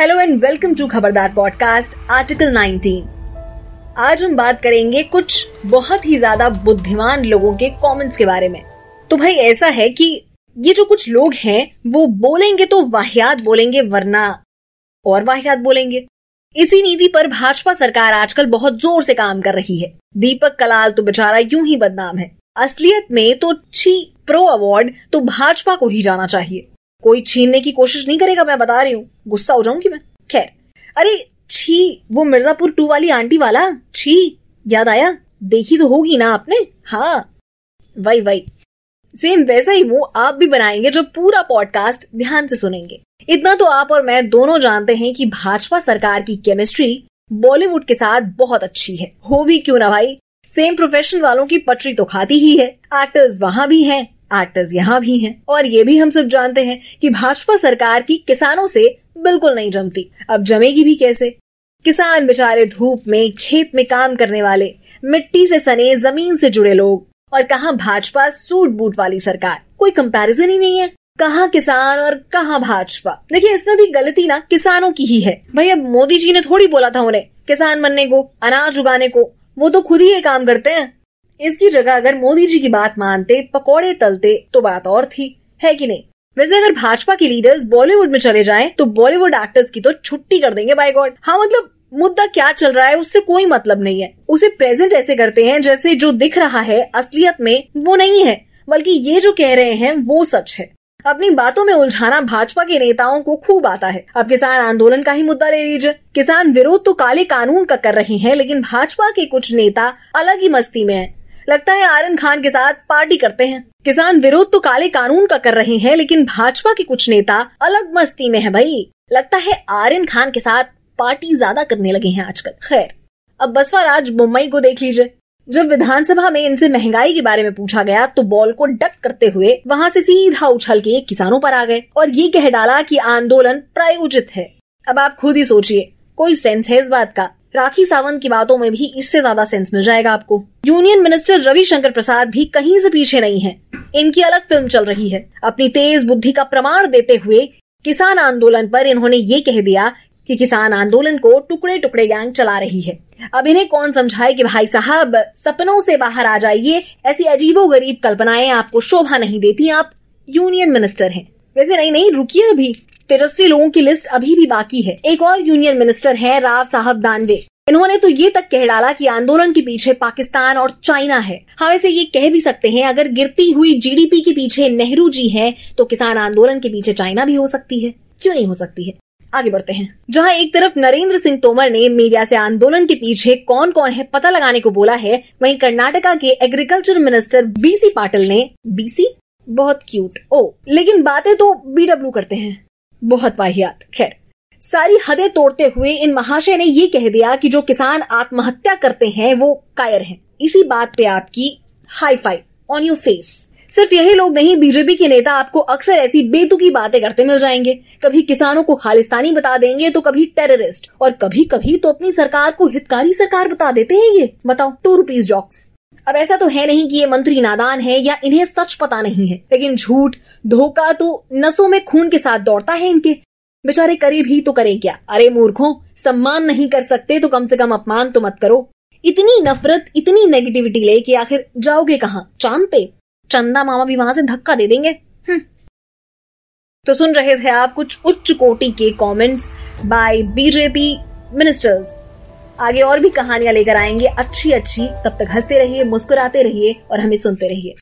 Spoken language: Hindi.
Hello and welcome to Khabardar podcast article 19 आज हम बात करेंगे कुछ बहुत ही ज़्यादा बुद्धिमान लोगों के कमेंट्स के बारे में। तो भाई ऐसा है कि ये जो कुछ लोग हैं, वो बोलेंगे तो वाहियात बोलेंगे, वरना और वाहियात बोलेंगे। इसी नीति पर भाजपा सरकार आजकल बहुत ज़ोर से काम कर रही है। दीपक कलाल तो बेचारा यूँ ही बदनाम है। असलियत में तो छी प्रो अवार्ड तो भाजपा को ही जाना चाहिए। कोई छीनने की कोशिश नहीं करेगा, मैं बता रही हूँ। गुस्सा हो जाऊँगी मैं। खैर। अरे, छी, वो मिर्जापुर टू वाली आंटी वाला? छी, याद आया? देखी तो होगी ना आपने? हाँ। वही वही। सेम वैसा ही वो आप भी बनाएँगे जो पूरा पॉडकास्ट ध्यान से सुनेंगे। इतना तो आप और मैं दोनों जानते हैं कि भाजपा सरकार की केमिस्ट्री बॉलीवुड के साथ बहुत अच्छी है। हो भी क्यों ना भाई? सेम प्रोफेशन वालों की पटरी तो खाती ही है। एक्टर्स वहाँ भी हैं। एक्टर्स यहाँ भी हैं और ये भी हम सब जानते हैं कि भाजपा सरकार की किसानों से बिल्कुल नहीं जमती। अब जमेगी भी कैसे? किसान बेचारे धूप में, खेत में काम करने वाले, मिट्टी से सने, ज़मीन से जुड़े लोग। और कहा भाजपा सूट बूट वाली सरकार? कोई कंपैरिजन ही नहीं है। कहा किसान और कहा भाजपा? देखिए, इसमें भी गलती ना किसानों की ही है। भाई, अब मोदी जी ने थोड़ी बोला था उन्हें, किसान बनने को, अनाज उगाने को। वो तो खुद ही ये काम करते हैं। इसकी जगह अगर मोदी जी की बात मानते, पकौड़े तलते तो बात और थी। है कि नहीं? वैसे अगर भाजपा के लीडर्स बॉलीवुड में चले जाएँ तो बॉलीवुड एक्टर्स की तो छुट्टी कर देंगे बाय गॉड हाँ मतलब मुद्दा क्या चल रहा है, उससे कोई मतलब नहीं है। उसे प्रेजेंट ऐसे करते हैं, जैसे जो दिख रहा है, असलियत में वो नहीं है। बल्कि ये जो कह रहे हैं, वो सच है। अपनी बातों में उलझाना भाजपा के नेताओं को खूब आता है। अब किसान आंदोलन का ही मुद्दा ले लीजिए। किसान विरोध तो काले कानून का कर रहे हैं, लेकिन भाजपा के कुछ नेता अलग ही मस्ती में है। लगता है आर्यन खान के साथ पार्टी करते हैं। किसान विरोध तो काले कानून का कर रहे हैं, लेकिन भाजपा के कुछ नेता अलग मस्ती में है भाई। लगता है आर्यन खान के साथ पार्टी ज़्यादा करने लगे हैं आजकल। खैर, अब बसवा राज मुंबई को देख लीजिए। जब विधानसभा में इनसे महँगाई के बारे में पूछा गया तो बॉल को डक करते हुए वहाँ से सीधा उछल के किसानों पर आ गए और ये कह डाला कि आंदोलन प्रायोजित है। अब आप खुद ही सोचिए, कोई सेंस है इस बात का? राखी सावंत की बातों में भी इससे ज़्यादा सेंस मिल जाएगा आपको। यूनियन मिनिस्टर रविशंकर प्रसाद भी कहीं से पीछे नहीं है। इनकी अलग फ़िल्म चल रही है। अपनी तेज बुद्धि का प्रमाण देते हुए किसान आंदोलन पर इन्होंने ये कह दिया कि किसान आंदोलन को टुकड़े टुकड़े गैंग चला रही है। अब इन्हें कौन समझाए कि भाई साहब, सपनों से बाहर आ जाइए, ऐसी अजीबो गरीब कल्पनाएँ आपको शोभा नहीं देती, आप यूनियन मिनिस्टर हैं। वैसे नहीं नहीं, रुकिए अभी। तेजस्वी लोगों की लिस्ट अभी भी बाकी है। एक और यूनियन मिनिस्टर है राव साहब दानवे। इन्होंने तो ये तक कह डाला कि आंदोलन के पीछे पाकिस्तान और चाइना है। हाँ वैसे ये कह भी सकते हैं, अगर गिरती हुई जीडीपी के पीछे नेहरू जी हैं तो किसान आंदोलन के पीछे चाइना भी हो सकती है। क्यों नहीं हो सकती है? आगे बढ़ते हैं। जहाँ एक तरफ़ नरेंद्र सिंह तोमर ने मीडिया से आंदोलन के पीछे कौन कौन है पता लगाने को बोला है, वहीं कर्नाटका के एग्रीकल्चर मिनिस्टर बीसी पाटिल ने बीसी बहुत क्यूट। ओ, लेकिन बातें तो बीडब्ल्यू करते हैं। बहुत वाहियात खैर, सारी हदें तोड़ते हुए इन महाशय ने ये कह दिया कि जो किसान आत्महत्या करते हैं, वो कायर हैं। इसी बात पे आपकी high five on your face सिर्फ़ यही लोग नहीं, बीजेपी के नेता आपको अक्सर ऐसी बेतुकी बातें करते मिल जाएँगे। कभी किसानों को खालिस्तानी बता देंगे तो कभी टेररिस्ट और कभी कभी तो अपनी सरकार को हितकारी सरकार बता देते हैं ये। बताओ टू रुपीज़ जॉक्स अब ऐसा तो है नहीं कि ये मंत्री नादान है या इन्हें सच पता नहीं है। लेकिन झूठ, धोखा तो नसों में खून के साथ दौड़ता है इनके। बेचारे करीब ही तो करें क्या? अरे मूर्खों, सम्मान नहीं कर सकते तो कम से कम अपमान तो मत करो। इतनी नफरत, इतनी नेगेटिविटी लेके आखिर जाओगे कहाँ? चाँद पे? चंदा मामा भी वहाँ से धक्का दे देंगे। हम्म। तो सुन रहे थे आप कुछ उच्च कोटि के कमेंट्स बाय बीजेपी मिनिस्टर्स आगे और भी कहानियाँ लेकर आएँगे। अच्छी अच्छी तब तक हँसते रहिए, मुस्कुराते रहिए और हमें सुनते रहिए।